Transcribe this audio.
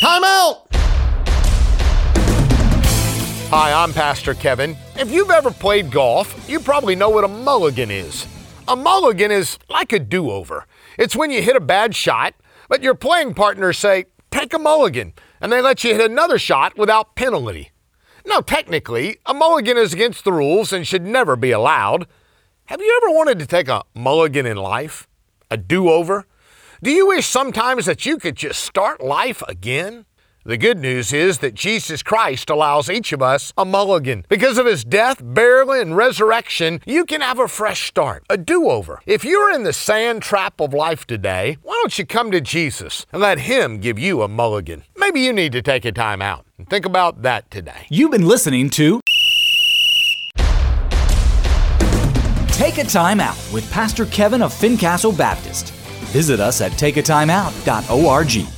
Time out! Hi, I'm Pastor Kevin. If you've ever played golf, you probably know what a mulligan is. A mulligan is like a do over. It's when you hit a bad shot, but your playing partners say, take a mulligan, and they let you hit another shot without penalty. Now, technically, a mulligan is against the rules and should never be allowed. Have you ever wanted to take a mulligan in life? A do over? Do you wish sometimes that you could just start life again? The good news is that Jesus Christ allows each of us a mulligan. Because of his death, burial, and resurrection, you can have a fresh start, a do over. If you're in the sand trap of life today, why don't you come to Jesus and let him give you a mulligan? Maybe you need to take a time out and think about that today. You've been listening to Take a Time Out with Pastor Kevin of Fincastle Baptist. Visit us at takeatimeout.org.